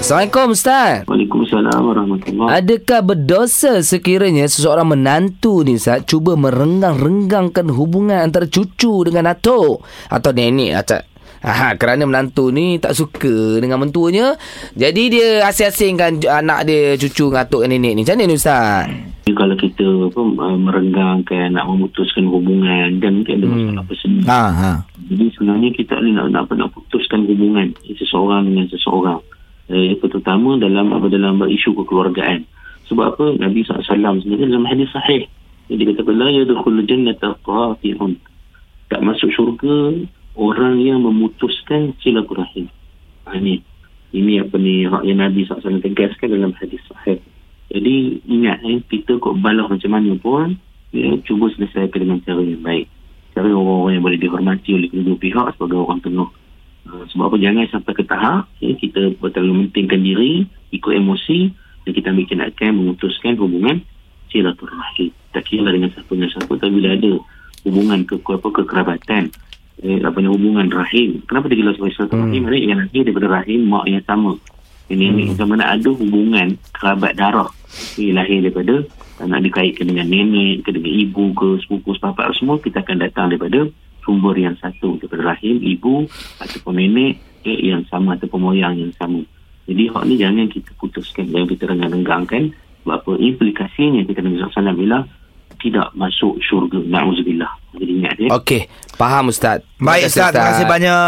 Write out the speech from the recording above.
Assalamualaikum Ustaz. Waalaikumsalam warahmatullahi Adakah berdosa sekiranya seseorang menantu ni Ustaz cuba merenggang-renggangkan hubungan antara cucu dengan atuk atau nenek Ustaz? Ha, kerana menantu ni tak suka dengan mentuanya Jadi dia asing-asingkan anak dia cucu dengan atuk dan nenek ni Macam mana ni Ustaz? kalau kita apa, uh, merenggangkan nak memutuskan hubungan dan mungkin ada masalah personal. Ha, ha. Jadi sebenarnya kita ni nak nak, nak putuskan hubungan seseorang dengan seseorang. Eh, pertama dalam apa dalam isu kekeluargaan. Sebab apa Nabi SAW sebenarnya dalam hadis sahih. Dia kata la yadkhul jannata qati'un. Tak masuk syurga orang yang memutuskan silaturahim. Ha, ini ini apa ni hak yang Nabi SAW tegaskan dalam hadis sahih. Jadi ingat eh, kita kok balas macam mana pun ya, cuba selesaikan dengan cara yang baik. Cara orang-orang yang boleh dihormati oleh kedua pihak sebagai orang tengah. Sebab apa jangan sampai ke tahap ya, kita terlalu mementingkan diri, ikut emosi dan kita ambil tindakan memutuskan hubungan silaturahim. Tak kira dengan siapa dengan siapa tapi bila ada hubungan ke, ke apa kekerabatan eh, apa ni hubungan rahim. Kenapa dia gelar sebagai silaturahim? Hmm. Yang lahir daripada rahim mak yang sama. Ini hmm. macam mana ada hubungan kerabat darah ini lahir daripada nak dikaitkan dengan nenek ke dengan ibu ke sepupu sepapak semua kita akan datang daripada sumber yang satu daripada rahim ibu ataupun nenek eh, yang sama ataupun moyang yang sama. Jadi hak ni jangan kita putuskan jangan kita renggang-renggangkan sebab apa? Implikasinya kita Nabi SAW bilang tidak masuk syurga. Na'udzubillah. Jadi ingat ya Okey, faham Ustaz. Baik Ustaz, terima kasih banyak.